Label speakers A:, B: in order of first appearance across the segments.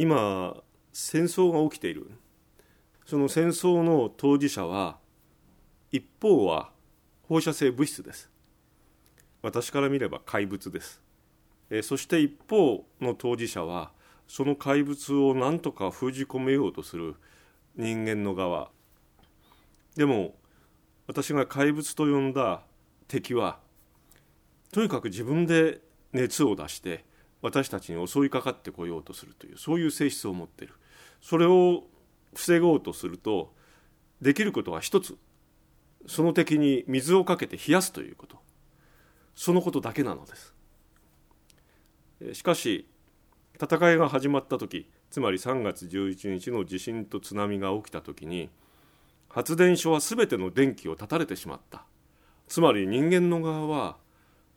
A: 今戦争が起きている。その戦争の当事者は一方は放射性物質です。私から見れば怪物です。えそして一方の当事者はその怪物を何とか封じ込めようとする人間の側。でも私が怪物と呼んだ敵はとにかく自分で熱を出して私たちに襲いかかってこようとするというそういう性質を持っている。それを防ごうとするとできることは一つ。その敵に水をかけて冷やすということ。そのことだけなのです。しかし戦いが始まった時つまり3月11日の地震と津波が起きた時に発電所は全ての電気を断たれてしまった。つまり人間の側は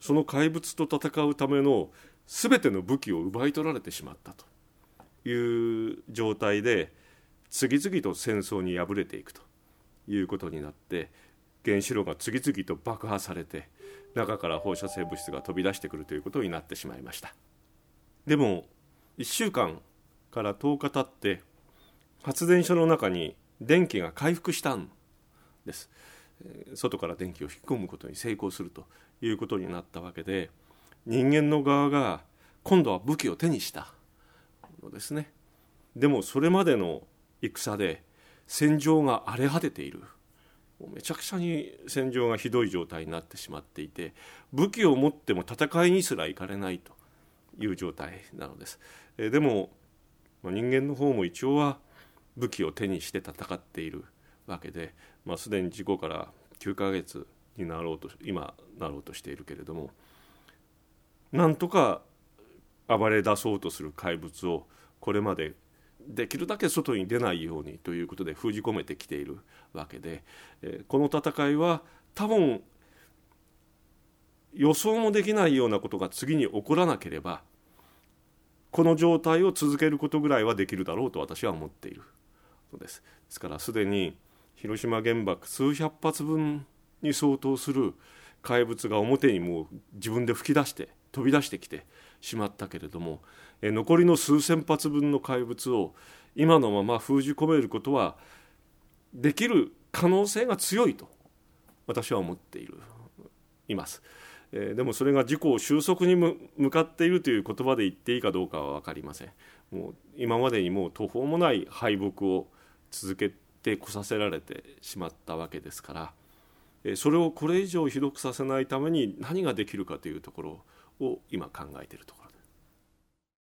A: その怪物と戦うための全ての武器を奪い取られてしまったという状態で次々と戦争に敗れていくということになって原子炉が次々と爆破されて中から放射性物質が飛び出してくるということになってしまいました。でも1週間から10日経って発電所の中に電気が回復したんです。外から電気を引き込むことに成功するということになったわけで人間の側が今度は武器を手にしたのですねでもそれまでの戦で戦場が荒れ果てているめちゃくちゃに戦場がひどい状態になってしまっていて武器を持っても戦いにすら行かれないという状態なのです。えでも人間の方も一応は武器を手にして戦っているわけで、まあ、すでに事故から9ヶ月になろうと今なろうとしているけれどもなんとか暴れ出そうとする怪物をこれまでできるだけ外に出ないようにということで封じ込めてきているわけで、えこの戦いは多分予想もできないようなことが次に起こらなければこの状態を続けることぐらいはできるだろうと私は思っているのです。ですからすでに広島原爆数百発分に相当する怪物が表にもう自分で吹き出して飛び出してきてしまったけれどもえ残りの数千発分の怪物を今のまま封じ込めることはできる可能性が強いと私は思っているいます。えでもそれが自己収束に向かっているという言葉で言っていいかどうかは分かりませんもう今までにもう途方もない敗北を続けてこさせられてしまったわけですから、それをこれ以上ひどくさせないために何ができるかというところを今考えているところ。